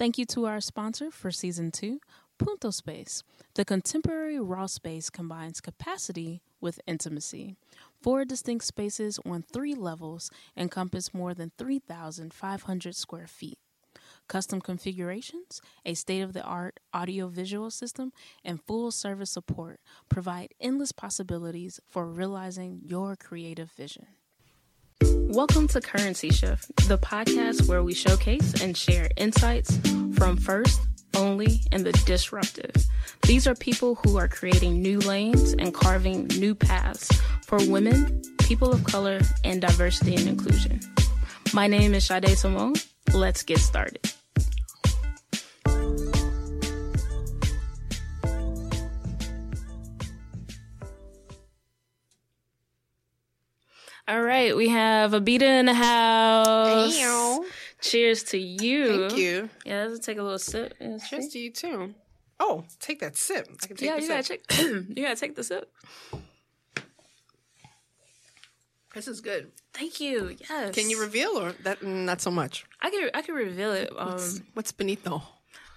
Thank you to our sponsor for season two, Punto Space. The contemporary raw space combines capacity with intimacy. Four distinct spaces on three levels encompass more than 3,500 square feet. Custom configurations, a state of the art audiovisual system, and full service support provide endless possibilities for realizing your creative vision. Welcome to Currency Shift, the podcast where we showcase and share insights from first, only, and the disruptive. These are people who are creating new lanes and carving new paths for women, people of color, and diversity and inclusion. My name is Sade Simone. Let's get started. All right, we have Abhita in the house. Ew. Cheers to you. Thank you. Yeah, let's take a little sip. Cheers to you too. Oh, take that sip. I can take yeah, the you gotta sip. check. you gotta take the sip. This is good. Thank you. Yes. Can you reveal or that mm, not so much? I can. I can reveal it. Um, What's beneath the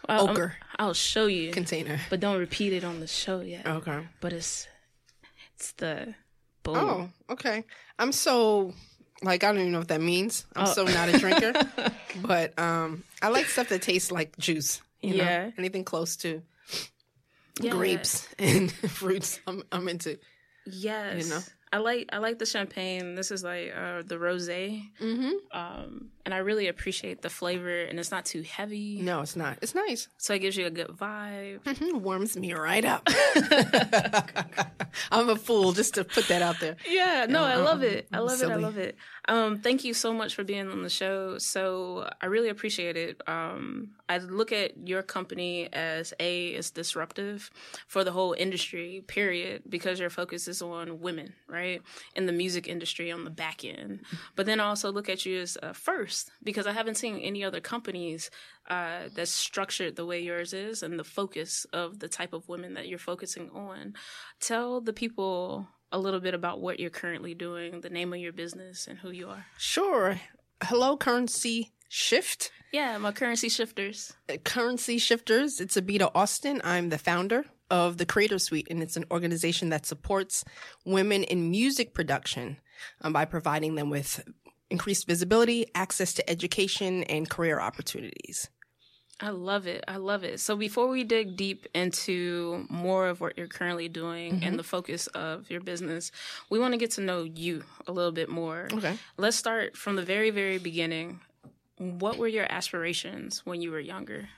I'll- ochre I'll show you, container? but don't repeat it on the show yet. Okay. But it's it's the boom. Oh, okay. I'm so like I don't even know what that means. I'm Oh. so not a drinker, but um, I like stuff that tastes like juice. You know? Yeah. anything close to Yeah. grapes and fruits. I'm I'm into. Yes. You know? I like I like the champagne. This is like uh, the rosé, Mm-hmm. um, and I really appreciate the flavor, and it's not too heavy, No, it's not. It's nice. so it gives you a good vibe. Mhm, Warms me right up. I'm a fool just to put that out there. Yeah, no, I love it. I love it. I love it. Um, thank you so much for being on the show. So I really appreciate it. Um, I look at your company as a is disruptive for the whole industry, period, because your focus is on women, right, in the music industry on the back end. But then I also look at you as uh, first because I haven't seen any other companies uh, that's structured the way yours is and the focus of the type of women that you're focusing on. Tell the people a little bit about what you're currently doing, the name of your business, and who you are. Sure. Hello, Currency Shift. Yeah, my currency shifters. Uh, Currency Shifters. It's Abhita Austin. I'm the founder of the Creator Suite, and it's an organization that supports women in music production um, by providing them with increased visibility, access to education, and career opportunities. I love it. I love it. So before we dig deep into more of what you're currently doing and the focus of your business, we want to get to know you a little bit more. Okay. Let's start from the very, very beginning. What were your aspirations when you were younger?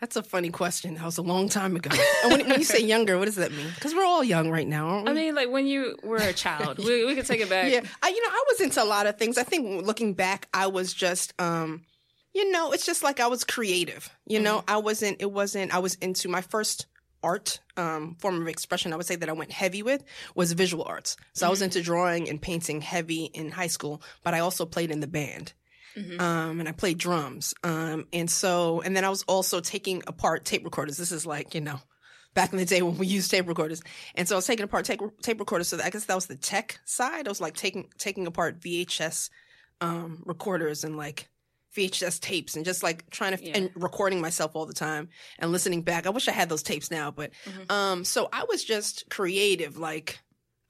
That's a funny question. That was a long time ago. and when, when you say younger, what does that mean? Because we're all young right now, aren't we? I mean, like when you were a child, we, we could take it back. yeah, I, you know, I was into a lot of things. I think looking back, I was just, um, you know, it's just like I was creative. You know, I wasn't. It wasn't. I was into my first art um, form of expression. I would say that I went heavy with was visual arts. So I was into drawing and painting heavy in high school, but I also played in the band. Um, and I played drums. Um, and so, and then I was also taking apart tape recorders. This is like, you know, back in the day when we used tape recorders. And so I was taking apart tape, tape recorders. So I guess that was the tech side. I was like taking, taking apart VHS, um, recorders and like VHS tapes and just like trying to, Yeah. and recording myself all the time and listening back. I wish I had those tapes now, but, Mhm. um, so I was just creative, like,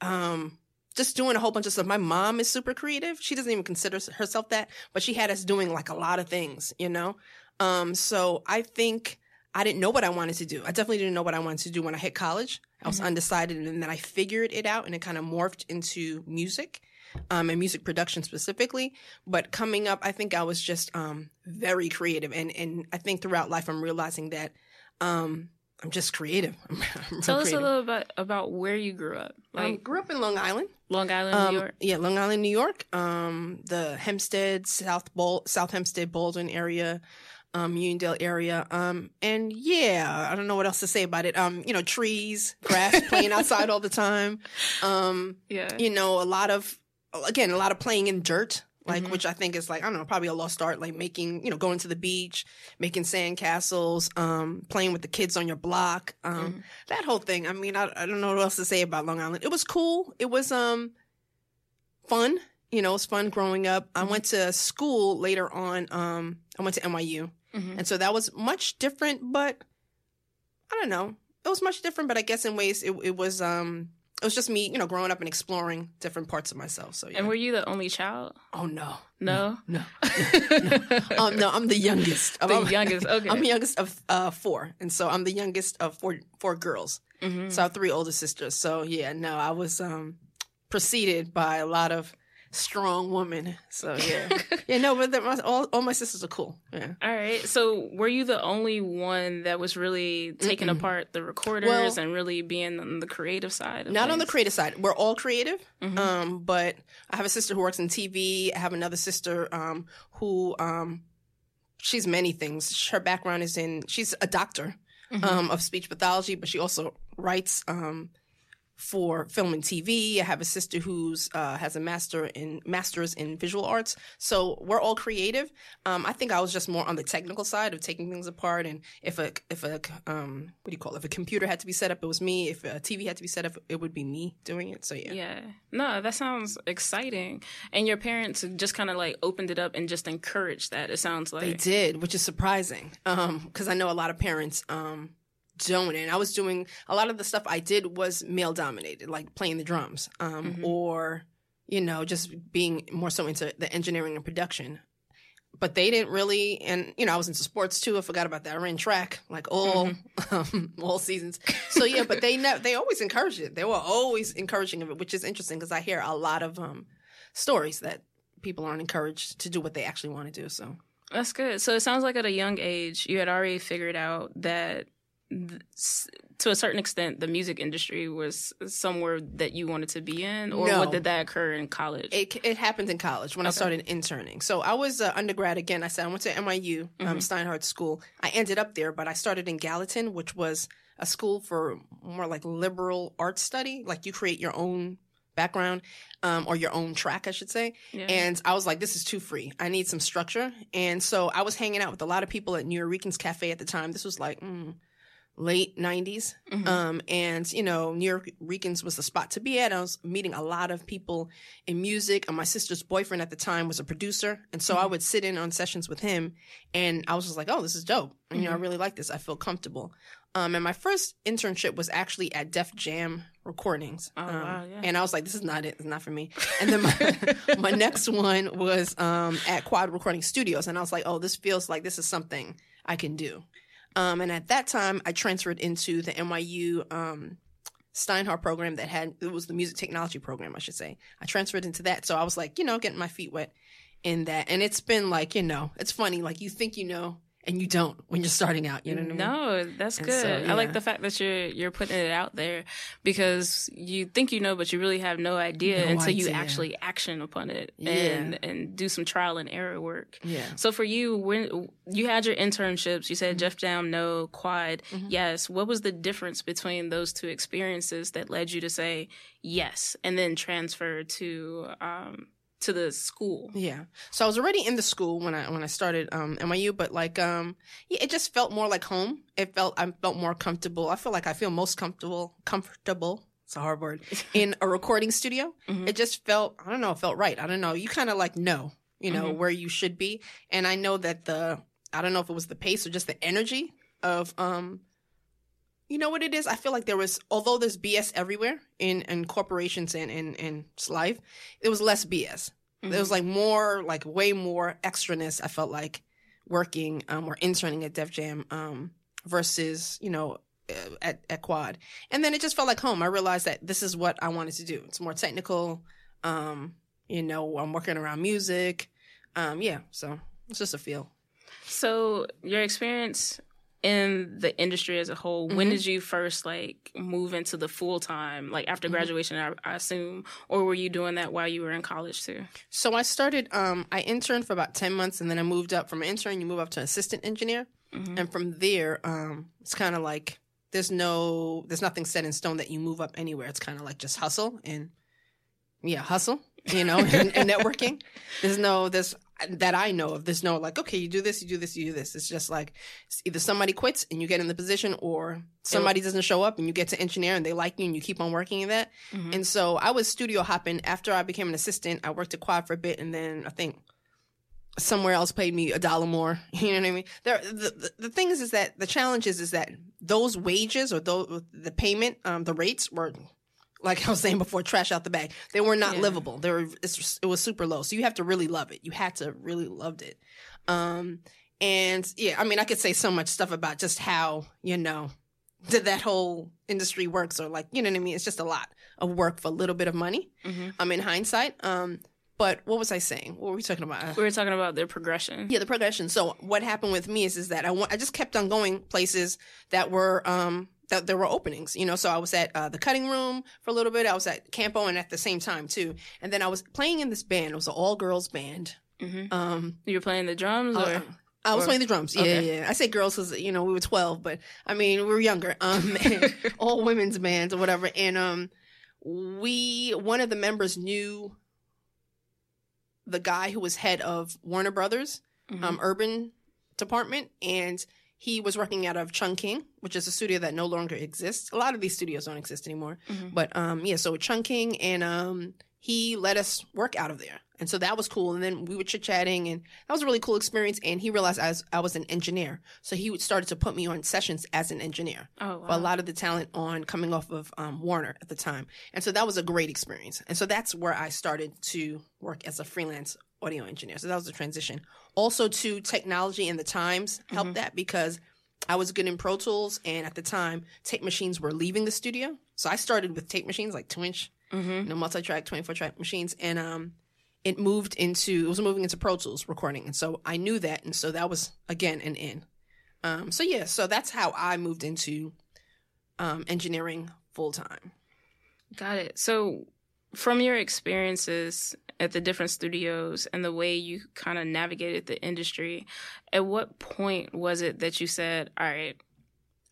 um, just doing a whole bunch of stuff. My mom is super creative. She doesn't even consider herself that, but she had us doing like a lot of things, you know? Um, so I think I didn't know what I wanted to do. I definitely didn't know what I wanted to do when I hit college. I was Mhm. undecided and then I figured it out and it kind of morphed into music. Um, and music production specifically, but coming up, I think I was just um, very creative, and and I think throughout life, I'm realizing that um, I'm just creative. I'm, real Tell us a little bit about where you grew up, Um, like grew up in Long Island, Long Island, um, New York. Yeah, Long Island, New York. Um, the Hempstead, South Bol- South Hempstead, Baldwin area, um, Uniondale area. Um, and yeah, I don't know what else to say about it. Um, you know, trees, grass, playing outside all the time. Um, Yeah. you know, a lot of again, a lot of playing in dirt. Like, Mhm. which I think is like, I don't know, probably a lost art, like making, you know, going to the beach, making sand castles, um, playing with the kids on your block, um, Mhm. that whole thing. I mean, I, I don't know what else to say about Long Island. It was cool. It was, um, fun. You know, it was fun growing up. I Mhm. went to school later on. Um, I went to NYU And so that was much different, but I don't know. It was much different, but I guess in ways it, it was um it was just me, you know, growing up and exploring different parts of myself. So yeah. And were you the only child? oh no. No. No. um no, I'm the youngest. the I'm, youngest. Okay. I'm the youngest of uh four. And so I'm the youngest of four four girls. Mhm. So I have three older sisters. So yeah, no, I was um preceded by a lot of strong woman. So yeah. yeah, no, but the, my, all all my sisters are cool. Yeah. All right. So, were you the only one that was really taking Mm-mm. apart the recorders Well- and really being on the creative side? Of Not on the creative side. We're all creative. Mhm. Um, but I have a sister who works in TV. I have another sister um, who um, she's many things. Her background is in she's a doctor Mhm. um, of speech pathology, but she also writes um, for film and TV. I have a sister who's uh, has a master in masters in visual arts. So we're all creative. Um, I think I was just more on the technical side of taking things apart. And if a if a um, what do you call it? If a computer had to be set up, it was me. If a TV had to be set up, it would be me doing it. So yeah. Yeah. No, that sounds exciting. And your parents just kind of like opened it up and just encouraged that. It sounds like They did, which is surprising. Um, because I know a lot of parents um don't. And I was doing a lot of the stuff I did was male dominated, like playing the drums, um, Mhm. or you know, just being more so into the engineering and production. But they didn't really, and you know, I was into sports too. I forgot about that. I ran track like all um, all seasons. So yeah, but they ne- they always encouraged it. They were always encouraging of it, which is interesting because I hear a lot of um stories that people aren't encouraged to do what they actually want to do. So That's good. So it sounds like at a young age, you had already figured out that, to a certain extent, the music industry was somewhere that you wanted to be in, or No. what did that occur in college? It it happened in college when I started interning. So I was uh, undergrad again. I said I went to NYU, um, Mhm. Steinhardt School. I ended up there, but I started in Gallatin, which was a school for more like liberal art study. Like you create your own background um, or your own track, I should say. yeah. And I was like, this is too free. I need some structure. And so I was hanging out with a lot of people at Nuyorican Cafe at the time. This was like mm, late 90s. Mhm. Um, and, you know, New York Yorkers was the spot to be at. I was meeting a lot of people in music. And my sister's boyfriend at the time was a producer. And so I Mhm. would sit in on sessions with him. And I was just like, oh, this is dope. And, you know, I Mhm. really like this. I feel comfortable. Um, and my first internship was actually at Def Jam Recordings. Oh, Um, wow, yeah. And I was like, this is not it. It's not for me. And then my, my next one was um, at Quad Recording Studios. And I was like, oh, this feels like this is something I can do. Um, and at that time, I transferred into the NYU um, Steinhardt program that had, it was the music technology program, I should say. I transferred into that. So I was like, you know, getting my feet wet in that. And it's been like, you know, it's funny. Like you think you know and you don't when you're starting out. You know what I mean? No, that's And good. so, I like the fact that you're you're putting it out there because you think you know, but you really have no idea No until you actually action upon it Yeah. and and do some trial and error work. Yeah. So for you, when you had your internships, you said Mhm. Def Jam, no Quad, Mhm. yes. What was the difference between those two experiences that led you to say yes and then transfer to um to the school? Yeah. So I was already in the school when I when I started um NYU, but like um yeah, it just felt more like home. It felt I felt more comfortable. I feel like I feel most comfortable comfortable. It's a hard word in a recording studio. Mhm. It just felt I don't know, it felt right. I don't know. You kind of like know, you know, Mhm. where you should be, and I know that the I don't know if it was the pace or just the energy of um. You know what it is? I feel like there was, although there's BS everywhere in, in corporations and in, in life, it was less BS. Mm-hmm. There was like more, like way more extraness. I felt like working um, or interning at Def Jam um, versus you know uh, at at Quad, and then it just felt like home. I realized that this is what I wanted to do. It's more technical. Um, you know, I'm working around music. Um, yeah, so it's just a feel. So your experience in the industry as a whole, when Mhm. did you first like move into the full time? Like after Mhm. graduation, I, I assume, or were you doing that while you were in college too? So I started. Um, I interned for about ten months, and then I moved up from intern. You move up to assistant engineer. Mhm. and from there um it's kind of like there's no there's nothing set in stone that you move up anywhere it's kind of like just hustle and yeah hustle you know and, and networking there's no there's that i know of there's no like okay you do this you do this you do this it's just like it's either somebody quits and you get in the position or somebody doesn't show up and you get to engineer and they like you and you keep on working in that Mhm. and so I was studio hopping after I became an assistant. I worked at Quad for a bit, and then I think somewhere else paid me a dollar more. You know what I mean? There, the, the, the thing is, is that the challenge is, is that those wages or those, the payment, um, the rates were, like I was saying before, trash out the bag. They were not Yeah. livable. They were, it's, it was super low. So you have to really love it. You had to really loved it. Um, and yeah, I mean, I could say so much stuff about just how, you know, that that whole industry works or like, you know what I mean? It's just a lot of work for a little bit of money. Mhm. Um, in hindsight. Um, but what was I saying? What were we talking about? We were talking about their progression. Yeah, the progression. So what happened with me is is that I wa- I just kept on going places that were um that there were openings. You know, so I was at uh, the cutting room for a little bit. I was at Kampo and at the same time too. And then I was playing in this band. It was an all girls band. hmm Um, You were playing the drums, or uh, I was or- playing the drums. Yeah, okay. yeah. I say girls because you know we were twelve, but I mean we were younger. Um, all women's bands or whatever. And um, we one of the members knew the guy who was head of Warner Brothers Mhm. um, urban department, and he was working out of Chung King, which is a studio that no longer exists. A lot of these studios don't exist anymore. Mhm. But um, yeah, so Chung King, and um, he let us work out of there, and so that was cool. And then we were chit chatting, and that was a really cool experience. And he realized I was, I was an engineer, so he started to put me on sessions as an engineer oh, for wow. a lot of the talent on coming off of um, Warner at the time. And so that was a great experience. And so that's where I started to work as a freelance audio engineer. So that was the transition. Also to technology and the times helped Mhm. that because I was good in Pro Tools and at the time tape machines were leaving the studio. So I started with tape machines like two inch, hmm you know, multi-track, 24 track machines. And um it moved into it was moving into Pro Tools recording. And so I knew that and so that was again an in. Um so yeah, so that's how I moved into um engineering full time. Got it. So, from your experiences at the different studios and the way you kind of navigated the industry, at what point was it that you said, "All right,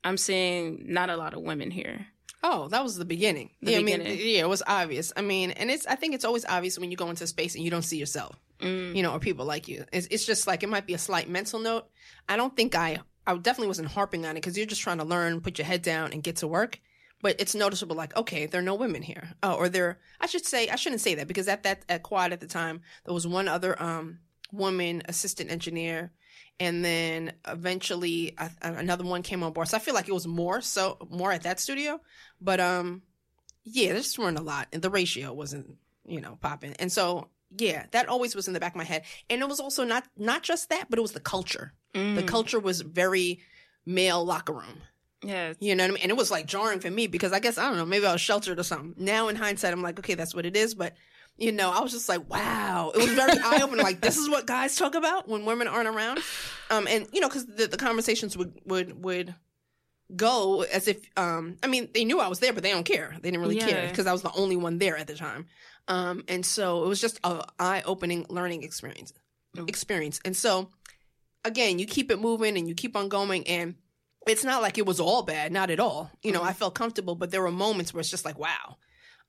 I'm seeing not a lot of women here"? Oh, that was the beginning. The yeah, beginning. I mean, yeah, it was obvious. I mean, and it's I think it's always obvious when you go into space and you don't see yourself, Mm. you know, or people like you. It's, it's just like it might be a slight mental note. I don't think I I definitely wasn't harping on it because you're just trying to learn, put your head down, and get to work. But it's noticeable, like okay, there are no women here, oh, or there. I should say I shouldn't say that because at that at Quad at the time there was one other um woman assistant engineer, and then eventually uh, another one came on board. So I feel like it was more so more at that studio, but um yeah, there just weren't a lot, and the ratio wasn't, you know, popping. And so, yeah, that always was in the back of my head. And it was also not not just that, but it was the culture. The Mm. culture was very male locker room. Yeah. You know what I mean? And it was like jarring for me because I guess I don't know, maybe I was sheltered or something. Now in hindsight, I'm like, okay, that's what it is. But you know, I was just like, wow, it was very eye opening. Like this is what guys talk about when women aren't around. Um, and you know, because the, the conversations would would would go as if um i mean they knew i was there but they don't care they didn't really care because i was the only one there at the time um and so it was just a eye-opening learning experience Mm. experience and so again you keep it moving and you keep on going and it's not like it was all bad not at all you know Mhm. i felt comfortable but there were moments where it's just like wow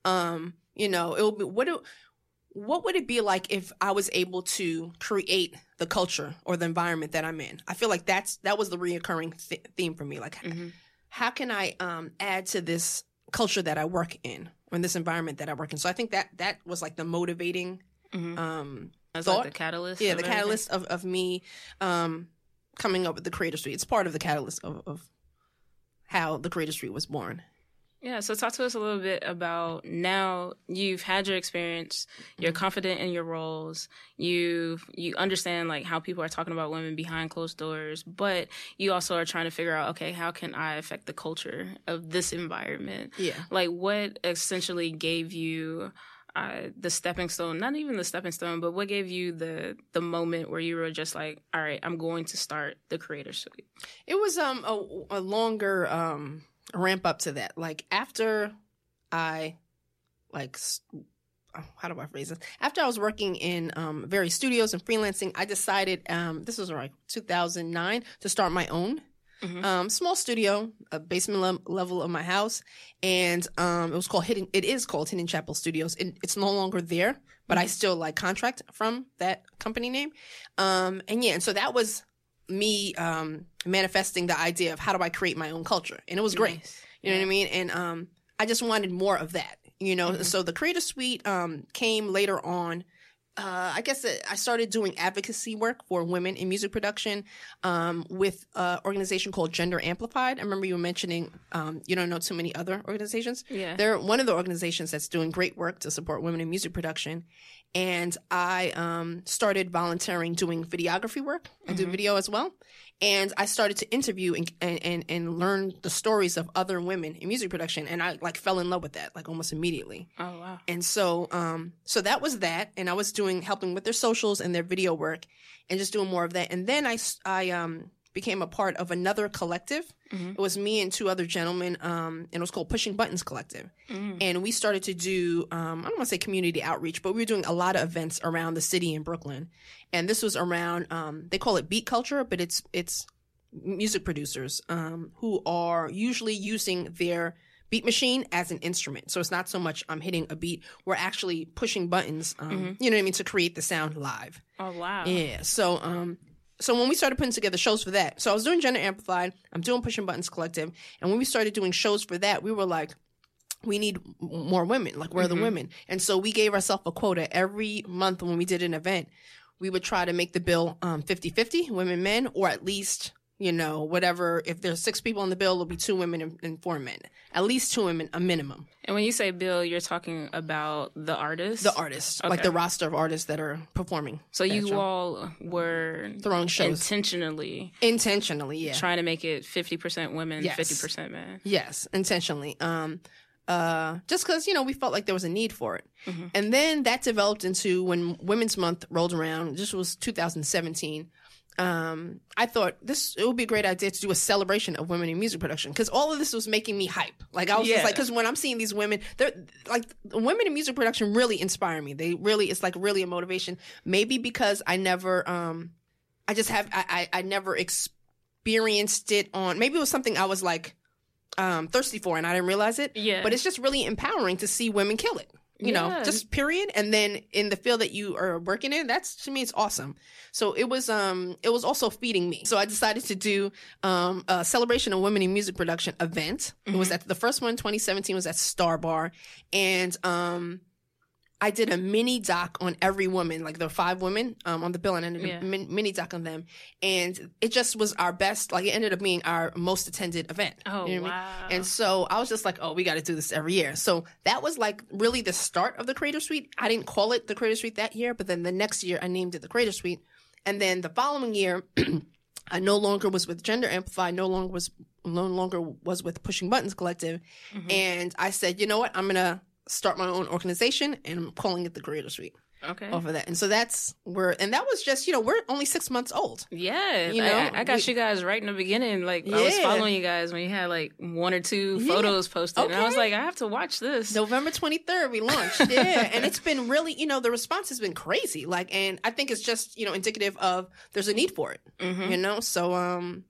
um you know it would be what do, what would it be like if I was able to create the culture or the environment that I'm in? I feel like that's that was the reoccurring th- theme for me. Like, Mhm. how can I um, add to this culture that I work in or in this environment that I work in? So I think that that was like the motivating, Mhm. um, That's thought? like the catalyst. yeah, the everything? catalyst of of me um, coming up with the Creator Suite. It's part of the catalyst of, of how the Creator Suite was born. Yeah, so talk to us a little bit about now you've had your experience, you're Mm-hmm. confident in your roles, you you understand like how people are talking about women behind closed doors, but you also are trying to figure out okay, how can I affect the culture of this environment? Yeah. Like what essentially gave you the stepping stone, not even the stepping stone, but what gave you the the moment where you were just like, all right, I'm going to start the creator suite. It was um a, a longer um ramp up to that. Like after I like how do I phrase this? After I was working in um various studios and freelancing, I decided um this was like 2009 to start my own Mhm. um small studio, a basement le- level of my house, and um it was called Hidden. It is called Hidden Chapel Studios. It, it's no longer there, but I still like contract from that company name. Um and yeah, and so that was me um manifesting the idea of how do I create my own culture. And it was great. Nice. You know what I mean? And um I just wanted more of that. You know, Mhm. so the creator suite um came later on uh, I guess I started doing advocacy work for women in music production um, with an organization called Gender Amplified. I remember you were mentioning um, you don't know too many other organizations. Yeah. They're one of the organizations that's doing great work to support women in music production. And I um, started volunteering doing videography work. I do video as well. And I started to interview and, and, and, and learn the stories of other women in music production. And I like fell in love with that like almost immediately. Oh wow. And so, um, so that was that, and I was doing helping with their socials and their video work, and just doing more of that. And then I, I, um, became a part of another collective. Mhm. It was me and two other gentlemen, um, and it was called Pushing Buttons Collective. Mm. And we started to do, um, I don't want to say community outreach, but we were doing a lot of events around the city in Brooklyn. And this was around, um, they call it beat culture, but it's it's music producers um, who are usually using their beat machine as an instrument. So it's not so much I'm hitting a beat, we're actually pushing buttons, um, Mhm. you know what I mean, to create the sound live. Oh wow. Yeah. So um so when we started putting together shows for that, so I was doing Gender Amplified, I'm doing Pushing Buttons Collective, and when we started doing shows for that, we were like, we need more women. Like, where are the women? And so we gave ourselves a quota every month when we did an event. We would try to make the bill um 50-50, women, men, or at least you know whatever. If there's six people on the bill, it'll be two women and, four men. At least two women, a minimum. And when you say Bill, you're talking about the artists? The artists, like the roster of artists that are performing. So you show. all were throwing shows intentionally intentionally, yeah. trying to make it 50% women, Yes. 50% men. Yes, intentionally. Um, uh, just because you know we felt like there was a need for it, Mhm. and then that developed into when Women's Month rolled around. This was 2017. Um, I thought this it would be a great idea to do a celebration of women in music production because all of this was making me hype. Like I was just like, because when I'm seeing these women, they're like women in music production really inspire me. They really, it's like really a motivation. Maybe because I never, um, I just have, I, I, I never experienced it on. Maybe it was something I was like um, thirsty for, and I didn't realize it. Yeah. But it's just really empowering to see women kill it. You know, just period. And then in the field that you are working in, that's to me, it's awesome. So it was, um, it was also feeding me. So I decided to do um, a celebration of women in music production event. It was at the first one, 2017, was at Star Bar, and um, I did a mini doc on every woman, like there were five women um, on the bill, and I did a Yeah. min- mini doc on them, and it just was our best. Like it ended up being our most attended event. Oh, You know what I mean? wow. And so I was just like, oh, we got to do this every year. So that was like really the start of the Creator Suite. I didn't call it the Creator Suite that year, but then the next year I named it the Creator Suite. And then the following year, I no longer was with Gender Amplify, no longer was no longer was with Pushing Buttons Collective, Mhm. and I said, you know what, I'm gonna start my own organization, and I'm calling it the Creator Suite okay. off of that. And so that's where, and that was just, you know, we're only six months old. Yeah, You know, I, I got we- you guys right in the beginning. Like I was following you guys when you had like one or two Yeah. photos posted, and I was like, I have to watch this. November 23rd, we launched. Yeah. and it's been really, you know, the response has been crazy. Like, and I think it's just, you know, indicative of there's a need for it, Mhm. you know? So, um,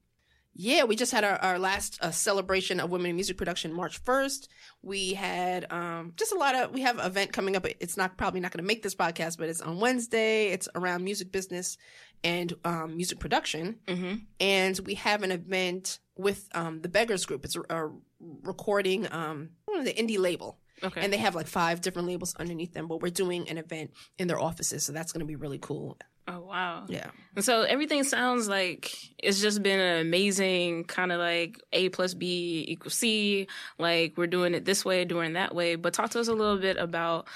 yeah, we just had our, our last uh, celebration of women in music production March 1st. We had um, just a lot of, we have an event coming up. It's not probably not going to make this podcast, but it's on Wednesday. It's around music business and um, music production Mhm. and we have an event with um, the Beggars Group. It's a, a recording, um, the indie label, Okay. and they have like five different labels underneath them. But we're doing an event in their offices, so that's going to be really cool. Oh wow. Yeah, And so everything sounds like it's just been an amazing kind of like A plus B equals C. Like we're doing it this way, doing that way. But talk to us a little bit about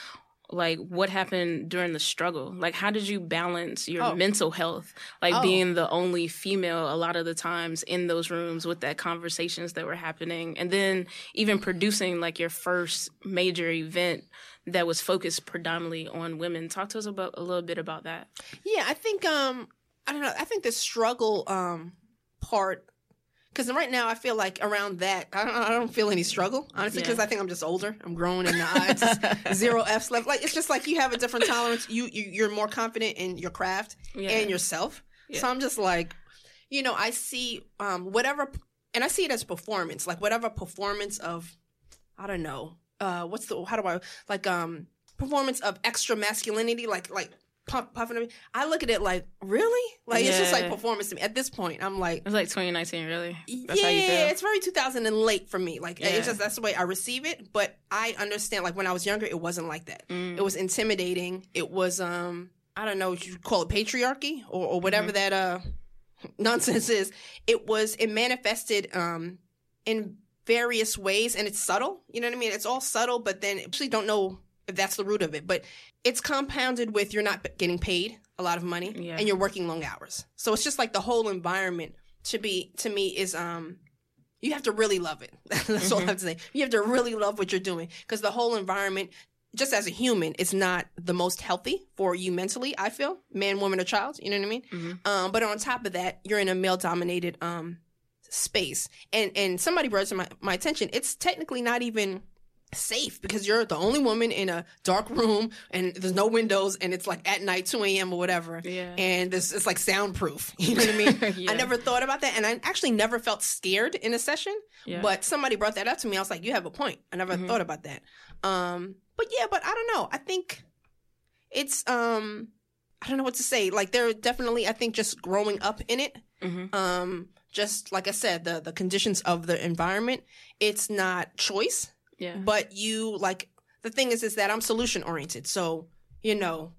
like what happened during the struggle. Like how did you balance your Oh. mental health, like Oh. being the only female a lot of the times in those rooms with that conversations that were happening, and then even producing like your first major event that was focused predominantly on women. Talk to us about a little bit about that. yeah. I think um, I don't know. I think the struggle um part. Because right now I feel like around that I don't I don't feel any struggle honestly Yeah. because I think I'm just older I'm grown and I just zero F's left like it's just like you have a different tolerance you, you you're more confident in your craft Yeah. and yourself. So I'm just like, you know, I see um whatever and I see it as performance, like whatever performance of I don't know, uh what's the how do I like um performance of extra masculinity, like like puff, puffing. At me. I look at it like, really? Like it's just like performance to me. At this point, I'm like, It's like 2019, really. That's yeah, how you feel. it's very 2000 and late for me. Like Yeah. it's just that's the way I receive it. But I understand. Like when I was younger, it wasn't like that. Mm. It was intimidating. It was um I don't know what you call it patriarchy or, or whatever that uh nonsense is. It was it manifested um in various ways and it's subtle. You know what I mean? It's all subtle, but then actually don't know if that's the root of it. But it's compounded with you're not getting paid a lot of money Yeah. and you're working long hours. So it's just like the whole environment to be to me is um you have to really love it. That's all I have to say. You have to really love what you're doing because the whole environment, just as a human, is not the most healthy for you mentally. I feel, man, woman, or child. You know what I mean? Mhm. Um, but on top of that, you're in a male dominated um space, and and somebody brought it to my my attention. It's technically not even safe because you're the only woman in a dark room and there's no windows and it's like at night 2 a.m or whatever Yeah. and this it's like soundproof you know what i mean Yeah. i never thought about that and i actually never felt scared in a session Yeah. but somebody brought that up to me. I was like, you have a point. I never Mhm. thought about that. Um, but yeah, but I don't know. I think it's um I don't know what to say. Like they're definitely I think just growing up in it. Mhm. Um just like I said, the the conditions of the environment, it's not choice, Yeah. but you like the thing is is that I'm solution oriented. So, you know,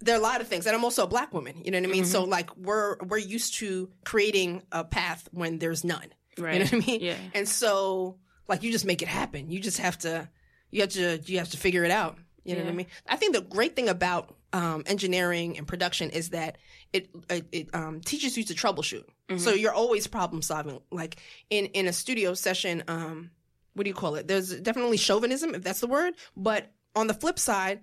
there are a lot of things and i'm also a black woman you know what i mean Mhm. so like we're we're used to creating a path when there's none Right. you know what I mean? Yeah. And so, like, you just make it happen. You just have to, you have to, you have to figure it out. You know what I mean? I think the great thing about um, engineering and production is that it it, it um, teaches you to troubleshoot. Mhm. So you're always problem solving. Like in in a studio session, um, what do you call it? There's definitely chauvinism, if that's the word. But on the flip side,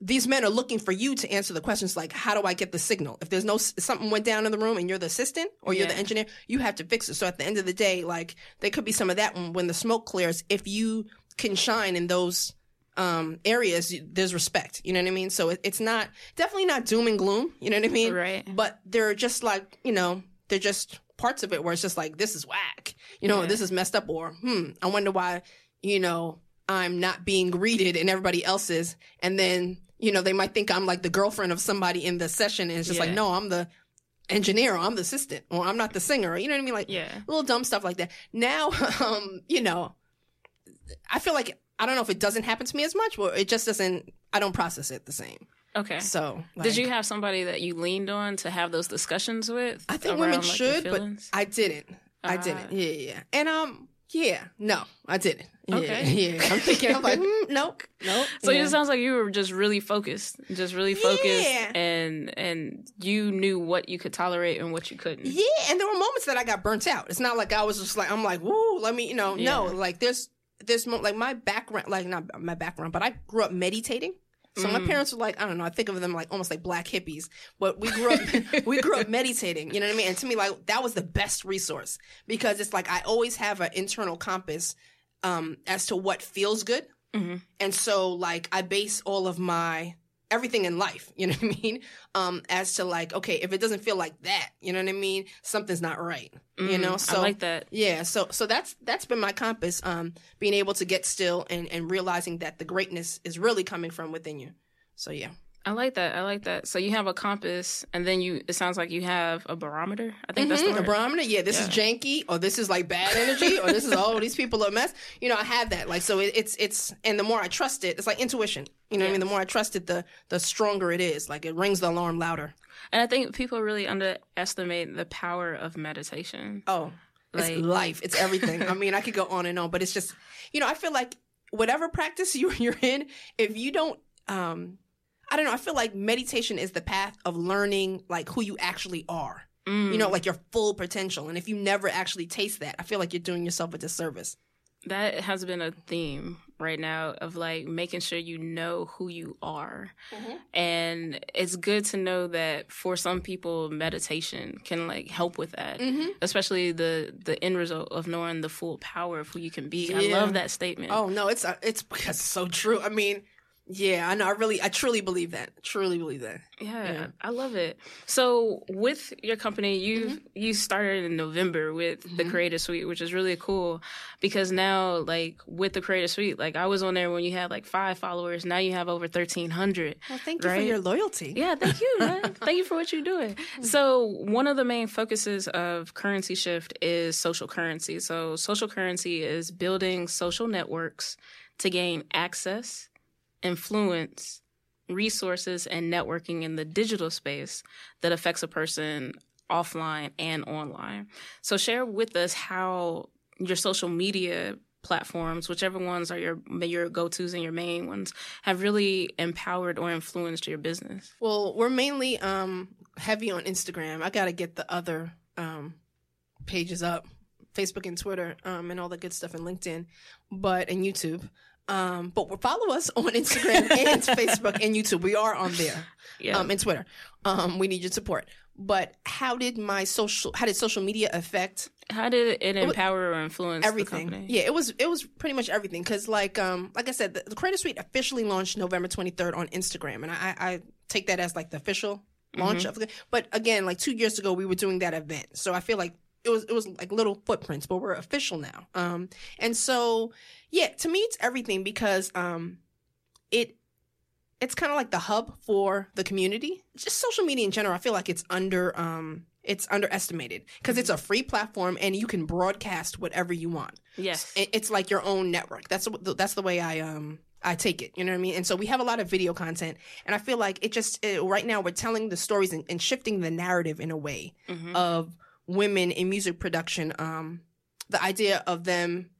these men are looking for you to answer the questions like, how do I get the signal? If there's no something went down in the room and you're the assistant or you're the engineer, you have to fix it. So at the end of the day, like there could be some of that when the smoke clears. If you can shine in those um, areas, there's respect. You know what I mean? So it, it's not definitely not doom and gloom. You know what I mean? Right. But they're just like you know they're just parts of it where it's just like this is whack. You know Yeah. this is messed up or hmm I wonder why you know I'm not being greeted and everybody else is, and then you know they might think I'm like the girlfriend of somebody in the session, and it's just like no, I'm the engineer, or I'm the assistant, or I'm not the singer. Or, you know what I mean? Like Yeah. little dumb stuff like that. Now, um, you know, I feel like I don't know if it doesn't happen to me as much, or it just doesn't. I don't process it the same. Okay. So, Did you have somebody that you leaned on to have those discussions with? I think around, women like, should, but? I didn't. I Ah. didn't. Yeah, yeah, yeah. And um, yeah, no, I didn't. Yeah, Okay. Yeah, I'm thinking. I'm like, mm, nope, nope. So yeah. it sounds like you were just really focused, just really focused, Yeah. and and you knew what you could tolerate and what you couldn't. Yeah, and there were moments that I got burnt out. It's not like I was just like I'm like, woo, let me, you know, no, like there's there's mo- like my background, like not my background, but I grew up meditating. So my Mm. parents were like, I don't know, I think of them like almost like black hippies, but we grew up we grew up meditating. You know what I mean? And to me, like that was the best resource because it's like I always have an internal compass um, as to what feels good. Mhm. And so like I base all of my everything in life, you know what I mean? Um as to like okay, if it doesn't feel like that, you know what I mean? Something's not right. You Mm, know, so I like that. yeah, so so that's that's been my compass um being able to get still and and realizing that the greatness is really coming from within you. So yeah. I like that. I like that. So you have a compass, and then you. It sounds like you have a barometer. I think that's the Mhm, a barometer. Yeah, this is janky, or this is like bad energy, or this is oh these people are a mess. You know, I have that. Like so, it, it's it's and the more I trust it, it's like intuition. You know what I mean? The more I trust it, the the stronger it is. Like it rings the alarm louder. and I think people really underestimate the power of meditation. Oh, it's Like- life. It's everything. I mean, I could go on and on, but it's just, you know, I feel like whatever practice you, you're in, if you don't, um, I don't know, I feel like meditation is the path of learning like who you actually are. Mm. You know, like your full potential. And if you never actually taste that, I feel like you're doing yourself a disservice. that has been a theme right now of like making sure you know who you are. Mhm. And it's good to know that for some people meditation can like help with that. Mm-hmm. Especially the the end result of knowing the full power of who you can be. I love that statement. Oh no, it's uh, it's it's so true. I mean, yeah, I know. I really, I truly believe that. Truly believe that. Yeah, Yeah. I love it. So with your company, you Mm-hmm. you started in November with the Creative Suite, which is really cool because now like with the Creative Suite, like I was on there when you had like five followers, now you have over thirteen hundred. Well, thank you for your loyalty. Yeah, thank you. man. thank you for what you're doing. So one of the main focuses of Currency Shift is social currency. So social currency is building social networks to gain access, influence, resources and networking in the digital space that affects a person offline and online. So share with us how your social media platforms, whichever ones are your your go tos and your main ones, have really empowered or influenced your business. Well, we're mainly um, heavy on Instagram. I got to get the other um, pages up, Facebook and Twitter, um, and all the good stuff, and LinkedIn, but and YouTube. Um, but follow us on Instagram and Facebook and YouTube. We are on there. Yeah. Um, and Twitter. Um, we need your support. But how did my social, how did social media affect? How did it empower or influence everything? Yeah, it was, it was pretty much everything. Cause like, um, like I said, the, the Creator Suite officially launched November 23rd on Instagram. And I, I take that as like the official launch mm-hmm. of it. But again, like two years ago, we were doing that event. So I feel like it was it was like little footprints, but we're official now. Um, and so yeah, to me it's everything because um, it it's kind of like the hub for the community. Just social media in general, I feel like it's under um it's underestimated because it's a free platform and you can broadcast whatever you want. Yes, it's like your own network. That's that's the way I um I take it. You know what I mean? And so we have a lot of video content, and I feel like it just it, right now we're telling the stories and, and shifting the narrative in a way mm-hmm. of women in music production, um, the idea of them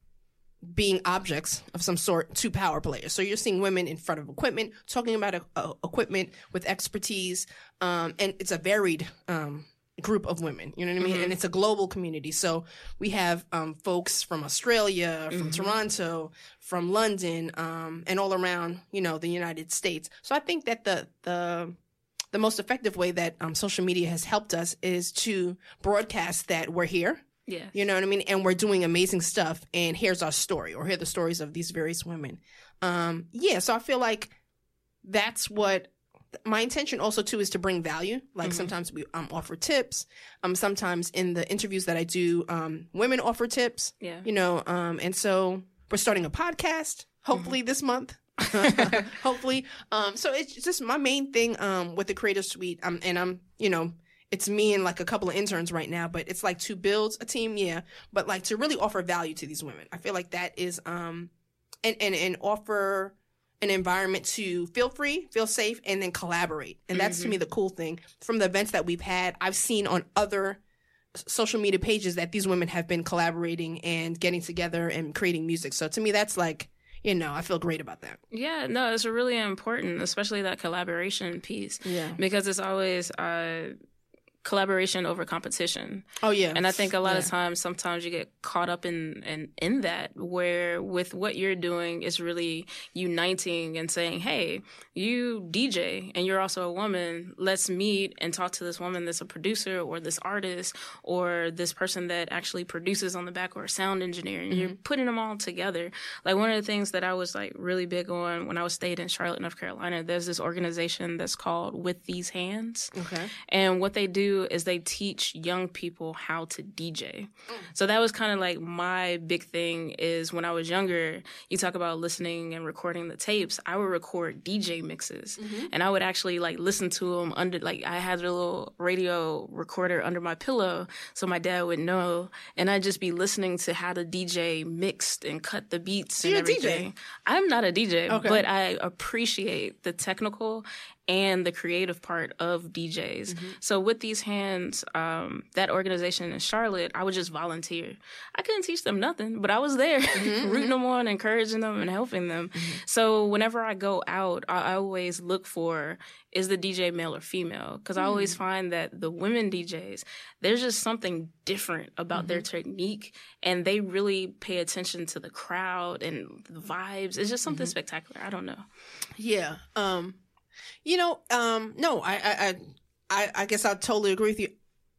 being objects of some sort to power players. So you're seeing women in front of equipment, talking about a, a equipment with expertise, um, and it's a varied um, group of women. You know what I mean? Mm-hmm. And it's a global community. So we have um, folks from Australia, from mm-hmm. Toronto, from London, um, and all around you know the United States. So I think that the the the most effective way that um, social media has helped us is to broadcast that we're here. Yeah. You know what I mean? And we're doing amazing stuff. And here's our story, or here are the stories of these various women. Um, yeah. So I feel like that's what my intention also too is to bring value. Like mm-hmm. sometimes we um, offer tips. Um, sometimes in the interviews that I do, um, women offer tips. Yeah. You know, um, and so we're starting a podcast hopefully mm-hmm. this month. hopefully. Um, so it's just my main thing um, with the creative Suite. Um, and I'm, you know, it's me and like a couple of interns right now, but it's like to build a team, yeah, but like to really offer value to these women. I feel like that is, um, and, and, and offer an environment to feel free, feel safe, and then collaborate. And that's mm-hmm. to me the cool thing from the events that we've had. I've seen on other social media pages that these women have been collaborating and getting together and creating music. So to me, that's like, you know, I feel great about that. Yeah, no, it's really important, especially that collaboration piece. Yeah. Because it's always uh collaboration over competition. Oh yeah. And I think a lot yeah. of times sometimes you get caught up in, in in that where with what you're doing is really uniting and saying, "Hey, you DJ and you're also a woman. Let's meet and talk to this woman that's a producer or this artist or this person that actually produces on the back or a sound engineer and mm-hmm. you're putting them all together." Like one of the things that I was like really big on when I was stayed in Charlotte, North Carolina, there's this organization that's called With These Hands. Okay. And what they do is they teach young people how to DJ. So that was kind of like my big thing is when I was younger, you talk about listening and recording the tapes. I would record DJ mixes mm-hmm. and I would actually like listen to them under, like I had a little radio recorder under my pillow so my dad would know. And I'd just be listening to how the DJ mixed and cut the beats so and everything. I'm not a DJ, okay. but I appreciate the technical and the creative part of DJs. Mm-hmm. So with these hands, um, that organization in Charlotte, I would just volunteer. I couldn't teach them nothing, but I was there, mm-hmm. rooting them on, encouraging them, and helping them. Mm-hmm. So whenever I go out, I always look for is the DJ male or female? Because I always mm. find that the women DJs, there's just something different about their mm-hmm. technique, and they really pay attention to the crowd and the vibes. It's just something mm-hmm. spectacular. I don't know. Yeah. Um you know, um, no, I, I, I, I guess I totally agree with you.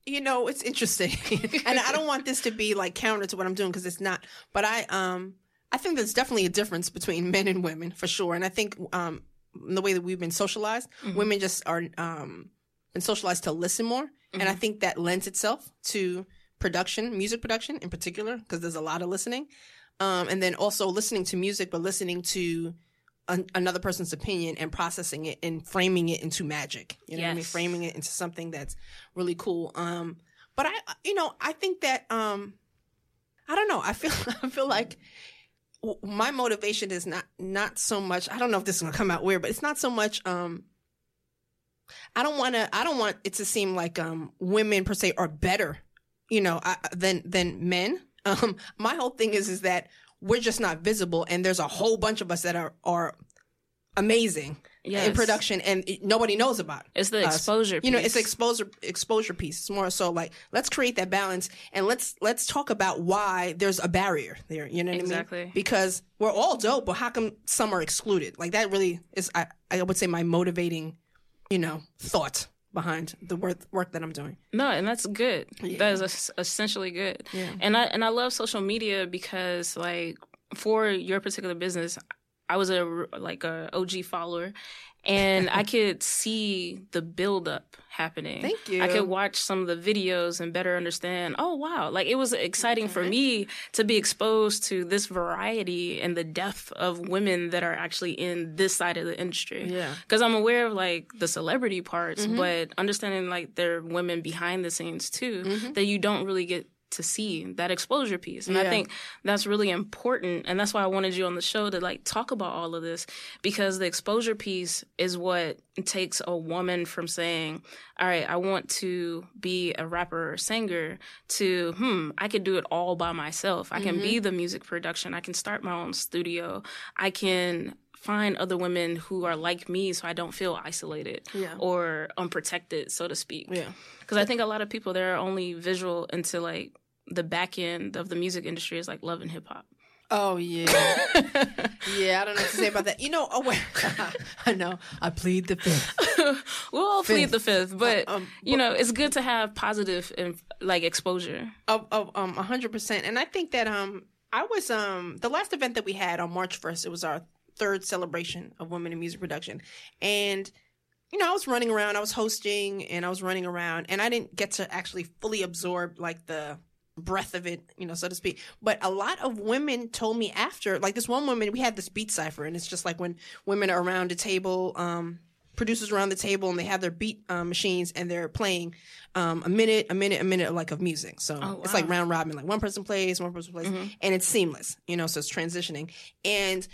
You know, it's interesting, and I don't want this to be like counter to what I'm doing because it's not. But I, um, I think there's definitely a difference between men and women for sure, and I think, um, the way that we've been socialized, mm-hmm. women just are, um, been socialized to listen more, mm-hmm. and I mm-hmm. think that lends itself to production, music production in particular, because there's a lot of listening, um, and then also listening to music, but listening to an, another person's opinion and processing it and framing it into magic. You know yes. what I mean? Framing it into something that's really cool. Um, but I, you know, I think that, um, I don't know. I feel, I feel like my motivation is not not so much. I don't know if this is gonna come out weird, but it's not so much. Um, I don't want to. I don't want it to seem like um women per se are better, you know, I, than than men. Um, my whole thing is is that we're just not visible, and there's a whole bunch of us that are are amazing Yes. in production, and nobody knows about. It's the us. exposure. You know, piece. it's exposure exposure piece. It's more so like let's create that balance and let's let's talk about why there's a barrier there. You know what I mean? Because we're all dope, but how come some are excluded? Like that really is I I would say my motivating, you know, thought behind the work work that I'm doing. No, and that's good. Yeah. That is essentially good. Yeah. And I and I love social media because like for your particular business, I was a like a OG follower and I could see the buildup happening. Thank you. I could watch some of the videos and better understand. Oh wow, like it was exciting for me to be exposed to this variety and the depth of women that are actually in this side of the industry Yeah. because I'm aware of like the celebrity parts, Mhm. but understanding like there are women behind the scenes too Mhm. that you don't really get to see that exposure piece. And I think that's really important. And that's why I wanted you on the show to like talk about all of this because the exposure piece is what takes a woman from saying, all right, I want to be a rapper or singer to, hmm, I could do it all by myself. I can be the music production. I can start my own studio. I can find other women who are like me so I don't feel isolated Yeah. or unprotected, so to speak. Yeah. Because I think a lot of people they're only visual into like the back end of the music industry is like love and hip hop. Oh yeah. yeah, I don't know what to say about that. You know, oh wait. I know. I plead the fifth. we'll all plead the fifth, but Um, you know it's good to have positive and like exposure. of of um a hundred percent. And I think that um I was um the last event that we had on March first. It was our third celebration of women in music production, and you know I was running around, I was hosting, and I was running around, and I didn't get to actually fully absorb like the breath of it, you know, so to speak. But a lot of women told me after, like this one woman, we had this beat cipher, and it's just like when women are around a table, um, producers around the table, and they have their beat um, machines, and they're playing um, a minute, a minute, a minute, like of music. So Oh, it's like round robin, like one person plays, one person plays, Mhm. and it's seamless, you know, so it's transitioning. And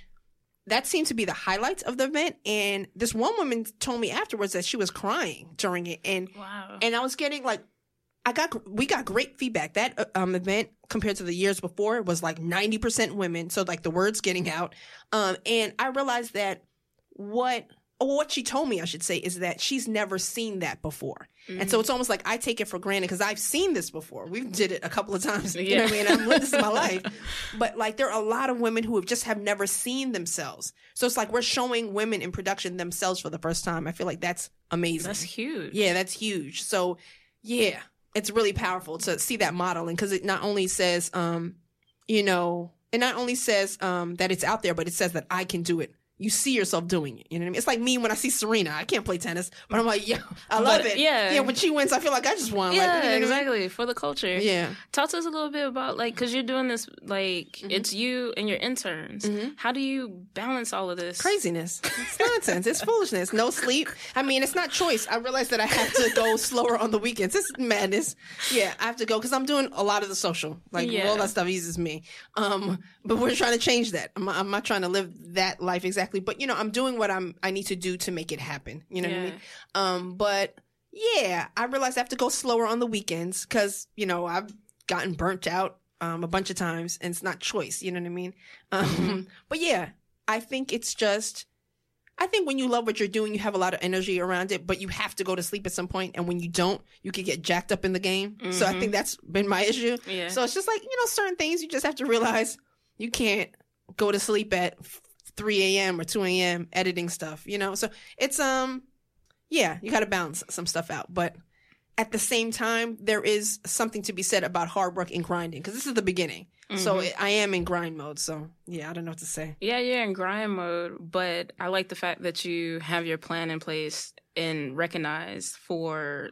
that seemed to be the highlights of the event. And this one woman told me afterwards that she was crying during it, and Wow. and I was getting like, I got we got great feedback. That uh, um event compared to the years before was like ninety percent women, so like the words getting out. Um, and I realized that what or what she told me, I should say, is that she's never seen that before. And so it's almost like I take it for granted because I've seen this before. We did it a couple of times. You know what I mean? I'm this is my life. But like there are a lot of women who have just have never seen themselves. So it's like we're showing women in production themselves for the first time. I feel like that's amazing. That's huge. Yeah, that's huge. So, yeah, it's really powerful to see that modeling because it not only says, um, you know, it not only says um, that it's out there, but it says that I can do it. You see yourself doing it. You know what I mean? It's like me when I see Serena. I can't play tennis, but I'm like, yeah, I love But, it. yeah. yeah. When she wins, I feel like I just won. Yeah, like, you know what I mean? exactly. For the culture. Yeah. Talk to us a little bit about like because you're doing this like Mm-hmm. it's you and your interns. How do you balance all of this? Craziness. It's nonsense. It's foolishness. No sleep. I mean, it's not choice. I realize that I have to go slower on the weekends. It's madness. Yeah, I have to go because I'm doing a lot of the social. Like Yeah. all that stuff eases me. Um, but we're trying to change that. I'm, I'm not trying to live that life exactly. But you know, I'm doing what I'm. I need to do to make it happen. You know what I mean? Um, but yeah, I realize I have to go slower on the weekends because you know I've gotten burnt out um, a bunch of times, and it's not choice. You know what I mean? Um, Mm-hmm. But yeah, I think it's just. I think when you love what you're doing, you have a lot of energy around it, but you have to go to sleep at some point, and when you don't, you can get jacked up in the game. So I think that's been my issue. Yeah. So it's just like you know, certain things you just have to realize you can't go to sleep at 3 a.m. or 2 a.m. editing stuff. You know, so it's um, yeah, you got to balance some stuff out, but at the same time, there is something to be said about hard work and grinding because this is the beginning. So Mhm. it, I am in grind mode. So yeah, I don't know what to say. Yeah, you're in grind mode, but I like the fact that you have your plan in place and recognize for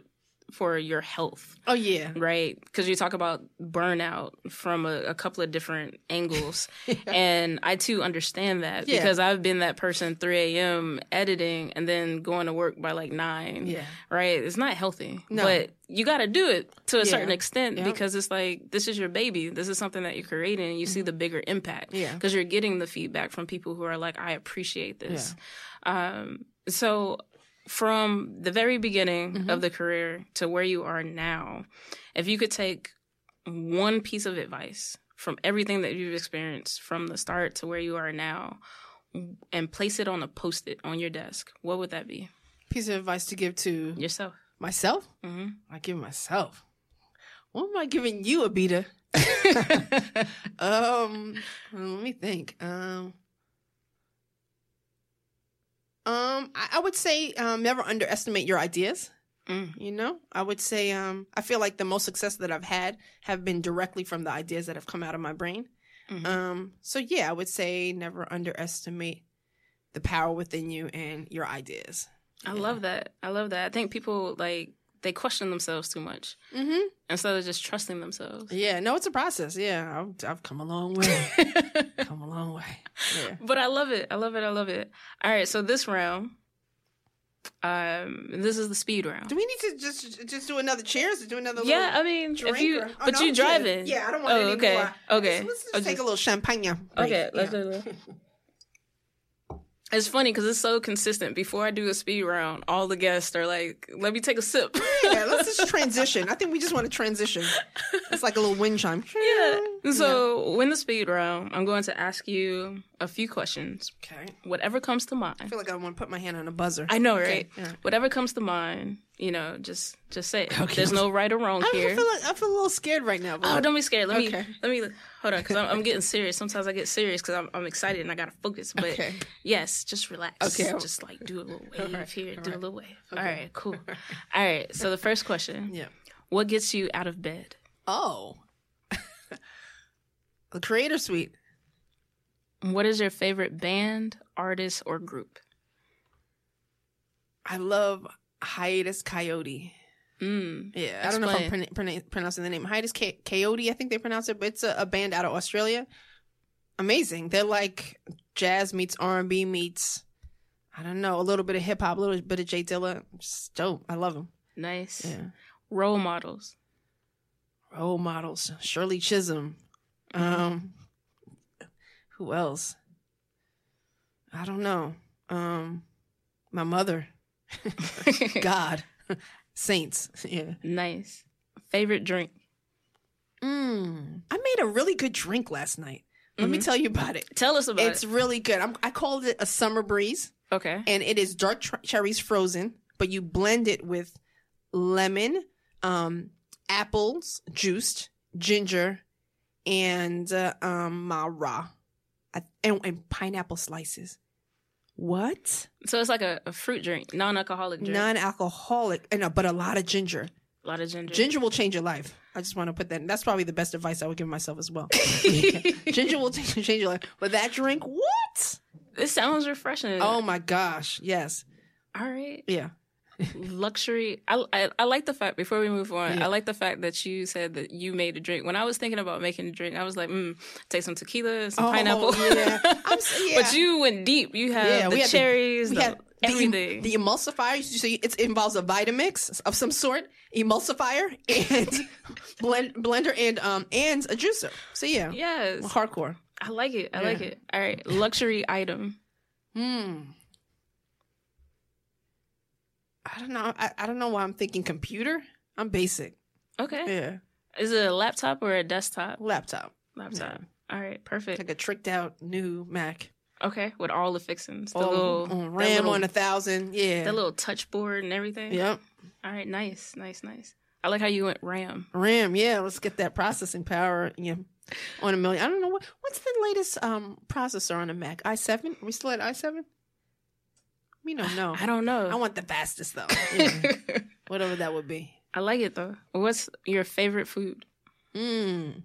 for your health, Oh yeah. right? Because you talk about burnout from a, a couple of different angles. And I too understand that Yeah. because I've been that person 3 a.m. editing and then going to work by like 9. Yeah. Right? It's not healthy. No. But you got to do it to a Yeah. certain extent Yeah. because it's like, this is your baby. This is something that you're creating and you see the bigger impact. Mm-hmm. Yeah. Because you're getting the feedback from people who are like, I appreciate this. Um, so from the very beginning Mm-hmm. of the career to where you are now, if you could take one piece of advice from everything that you've experienced from the start to where you are now and place it on a post it on your desk, what would that be? Piece of advice to give to Yourself. myself. hmm I give myself. What am I giving you, Abhita? um, let me think. Um, um, I, I would say um, never underestimate your ideas. Mm. You know, I would say um, I feel like the most success that I've had have been directly from the ideas that have come out of my brain. Mhm. Um, so yeah, I would say never underestimate the power within you and your ideas. I love that. I love that. I think people like they question themselves too much Mm-hmm. instead of just trusting themselves. Yeah, no, it's a process. Yeah, I've, I've come a long way. come a long way. Yeah. But I love it. I love it. I love it. All right, so this round, um, this is the speed round. Do we need to just just do another cheers or do another? Yeah, little I mean, drink if you, or- oh, but no, you I'm driving? Yeah, I don't want oh, okay, more. okay. Let's, let's just I'll take just- a little champagne. break. Okay, let's do it. It's funny because it's so consistent. Before I do a speed round, all the guests are like, "Let me take a sip." yeah, let's just transition. I think we just want to transition. It's like a little wind chime. yeah. So, when the speed round, I'm going to ask you a few questions. Okay. Whatever comes to mind. I feel like I want to put my hand on a buzzer. I know, Okay, right? yeah. Whatever comes to mind, you know, just just say it. Okay. There's no right or wrong I, I feel like I feel a little scared right now. Oh, don't be scared. Let Okay. me let me hold on because I'm, I'm getting serious. Sometimes I get serious because I'm, I'm excited and I gotta focus. But Okay. yes, just relax. Okay. just like do a little wave right. here, All do a little wave. All right, cool. All right. So the first question: Yeah. What gets you out of bed? Oh. the creator suite. What is your favorite band, artist, or group? I love Hiatus Kaiyote. Mm. Yeah, I don't know if I'm Explain. pron- pron- pronouncing the name. Hiatus Coy- Kaiyote, I think they pronounce it, but it's a, a band out of Australia. Amazing. They're like jazz meets R and B meets, I don't know, a little bit of hip hop, a little bit of J Dilla. Just dope. I love them. Nice. Yeah. Role models. Role models: Shirley Chisholm. Um, who else? I don't know. Um, my mother. God, saints. Yeah. nice. Favorite drink. Mm. I made a really good drink last night. Let me Mhm. tell you about it. Tell us about It's it. It's really good. I'm, I called it a summer breeze, Okay. and it is dark tr- cherries frozen, but you blend it with lemon, um, apples juiced, ginger, and uh, um, mara, and, and pineapple slices. What? So it's like a, a fruit drink, non-alcoholic drink. Non-alcoholic, and uh, but a lot of ginger. a lot of ginger. Ginger will change your life. I just want to put that. That's probably the best advice I would give myself as well. Ginger will change change your life. But that drink, what? It sounds refreshing. Oh my gosh, yes, all right. yeah. Luxury. I, I I like the fact. Before we move on, Yeah. I like the fact that you said that you made a drink. When I was thinking about making a drink, I was like, mm, take some tequila, some Oh, pineapple. yeah. I'm yeah. But you went deep. You have Yeah, the we had the- cherries, we the, had the, em- everything. the emulsifier. So it involves a Vitamix of some sort, emulsifier, and blend, blender, and um and a juicer. So yeah, yes, hardcore. I like it. I like it. All right, luxury item. Hmm. I don't know. I, I don't know why I'm thinking computer. I'm basic. Okay, Yeah, is it a laptop or a desktop? laptop. Laptop. All right, perfect. like a tricked out new Mac. Okay, with all the fixings, the little that RAM little, on a thousand. Yeah. the little touch board and everything. Yep. All right, nice, nice, nice. I like how you went RAM. RAM. Yeah. Let's get that processing power. Yeah. On a million. I don't know what what's the latest um processor on a Mac. i7. Are we still at i7? We don't know. I don't know. I want the fastest though. Yeah. Whatever that would be. I like it though. What's your favorite food? I don't know. I, I don't know why I'm thinking computer. I'm basic. Okay. Mm.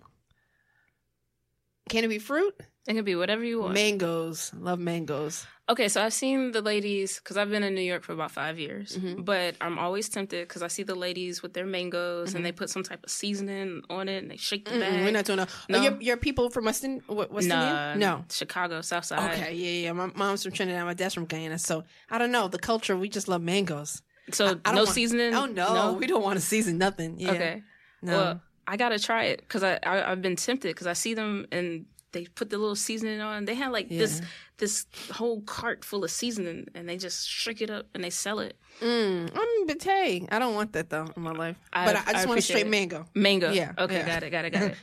Can it be fruit? It can be whatever you want. Mangoes. Love mangoes. Okay, so I've seen the ladies because I've been in New York for about five years, Mhm. but I'm always tempted because I see the ladies with their mangoes Mhm. and they put some type of seasoning on it and they shake the Mm-mm, bag. we're not doing that. No? Oh, you're, you're people from West, Ind- West West Nah, Indian? No. Chicago, South Side. Okay, yeah, yeah. My mom's from Trinidad. My dad's from Guyana. So I don't know the culture. We just love mangoes. So I- I no want- seasoning. Oh no, we don't want to season nothing. Yeah. Okay. No. Well, I gotta try it because I, I I've been tempted because I see them and they put the little seasoning on. They have like this Yeah. this whole cart full of seasoning and they just shake it up and they sell it. Mm, I mean, but hey, I don't want that though in my life. I- but I, I I just want a straight it. mango. Mango. Yeah, Okay. yeah. Got it. Got it. Got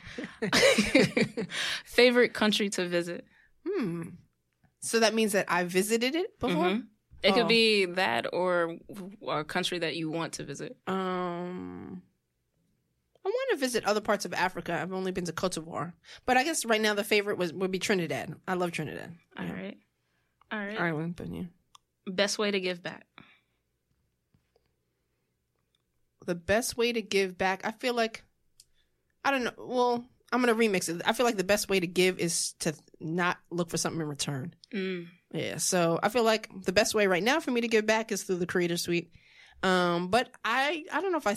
it. Favorite country to visit. Hmm. So that means that I visited it before. Mhm. It Oh. could be that or a country that you want to visit. Um, I want to visit other parts of Africa. I've only been to Cote d'Ivoire, but I guess right now the favorite was would be Trinidad. I love Trinidad. All Yeah. right. All right. Ireland, but yeah. Best way to give back. The best way to give back, I feel like, I don't know. Well, I'm gonna remix it. I feel like the best way to give is to not look for something in return. Mm. Yeah, so I feel like the best way right now for me to give back is through the Creator Suite. Um, but I I don't know if I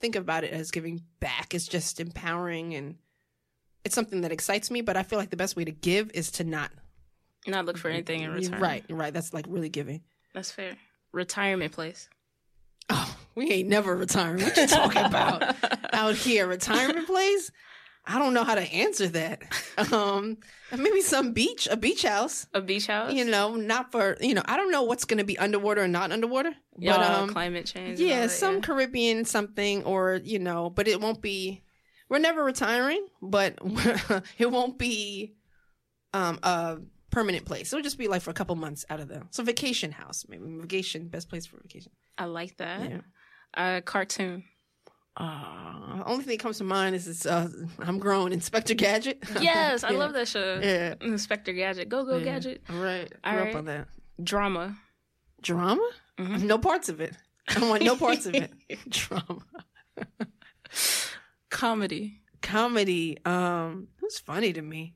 think about it as giving back. It's just empowering and it's something that excites me. But I feel like the best way to give is to not Not look for anything in return. Right, right. That's like really giving. That's fair. Retirement place. Oh, we ain't never retiring. What you talking about out here? Retirement place? I don't know how to answer that. Um, maybe some beach, a beach house. A beach house. You know, not for you know. I don't know what's going to be underwater or not underwater. yeah, but um, climate change. yeah, that, some Caribbean something, or you know, but it won't be. We're never retiring, but it won't be um a permanent place. It'll just be like for a couple months out of the so vacation house, maybe vacation best place for vacation. I like that. Yeah. Uh, cartoon. Uh, only thing that comes to mind is it's uh, I'm grown, Inspector Gadget. Yes, I love that show. Yeah. Inspector Gadget. Go go Yeah. Gadget. All right, All right. up on that Drama. drama. Mhm. No parts of it. I want no parts of it. Drama. Comedy. comedy. Um, it was funny to me.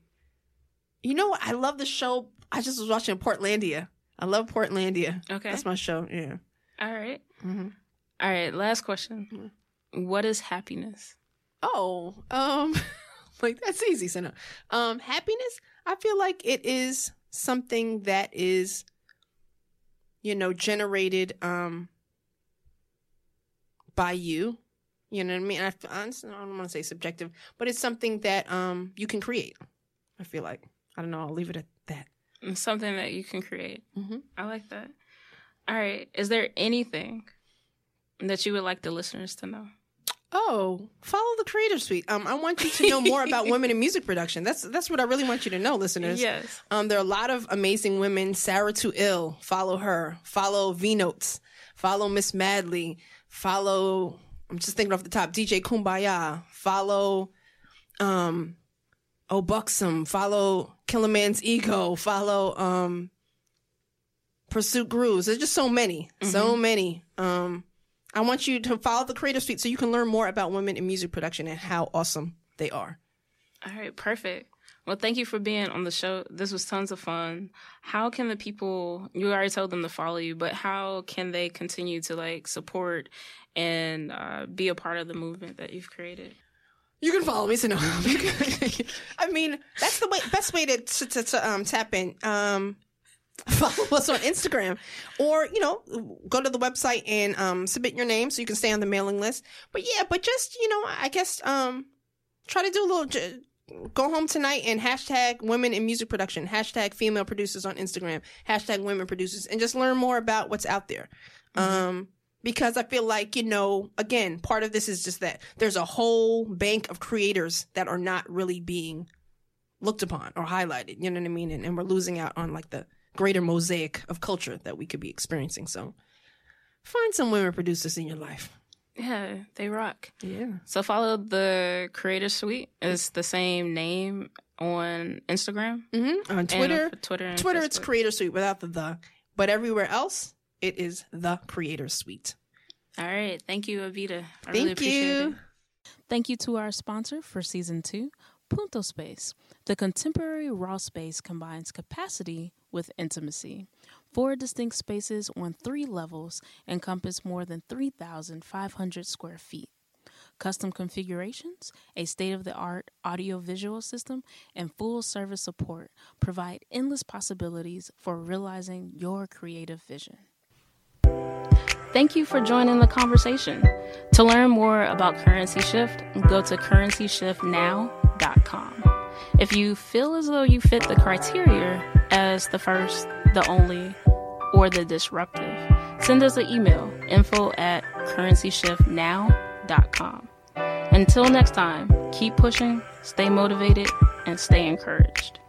You know what? I love the show. I just was watching Portlandia. I love Portlandia. Okay. That's my show. Yeah. All right. hmm All right. Last question. Mhm. What is happiness? Oh, um, like that's easy. So no, um, happiness. I feel like it is something that is, you know, generated um by you. You know what I mean? I, I don't want to say subjective, but it's something that um you can create. I feel like I don't know. I'll leave it at that. It's something that you can create. Mhm. I like that. All right. Is there anything that you would like the listeners to know? Oh, follow the Creator Suite. Um, I want you to know more about women in music production. That's that's what I really want you to know, listeners. Yes. Um, there are a lot of amazing women. Sarah Too Ill, follow her. Follow V Notes. Follow Miss Madly. Follow. I'm just thinking off the top. DJ Kumbaya. Follow. Um, Oh Buxom. Follow Killer Man's Ego. Follow. Um, Pursuit Grooves. There's just so many, so many. Um, I want you to follow the Creator Suite so you can learn more about women in music production and how awesome they are. All right, perfect. Well, thank you for being on the show. This was tons of fun. How can the people, you already told them to follow you, but how can they continue to like support and uh, be a part of the movement that you've created? You can follow me, so no. You can- I mean, that's the way, best way to to, to, to um, tap in. Um, follow us on Instagram, or you know, go to the website and um, submit your name so you can stay on the mailing list. But yeah, but just you know, I guess um, try to do a little. j- Go home tonight and hashtag women in music production, hashtag female producers on Instagram, hashtag women producers, and just learn more about what's out there. Um, because I feel like, you know, again, part of this is just that there's a whole bank of creators that are not really being looked upon or highlighted. You know what I mean? And, and we're losing out on like the greater mosaic of culture that we could be experiencing. So find some women producers in your life. Yeah, they rock. Yeah. So follow the Creator Suite. It's the same name on Instagram, Mm-hmm. On Twitter, for Twitter, and Twitter, it's Facebook. Creator Suite without the the. But everywhere else, it is the Creator Suite. All right, thank you, Abhita. I Thank really appreciate you. it. Thank you to our sponsor for season two, Punto Space. The contemporary raw space combines capacity with intimacy. Four distinct spaces on three levels encompass more than 3,500 square feet. Custom configurations, a state of the art audio-visual system, and full service support provide endless possibilities for realizing your creative vision. Thank you for joining the conversation. To learn more about Currency Shift, go to If you feel as though you fit the criteria as the first, the only, or the disruptive, send us an email info at currencyshiftnow.com. Until next time, keep pushing, stay motivated, and stay encouraged.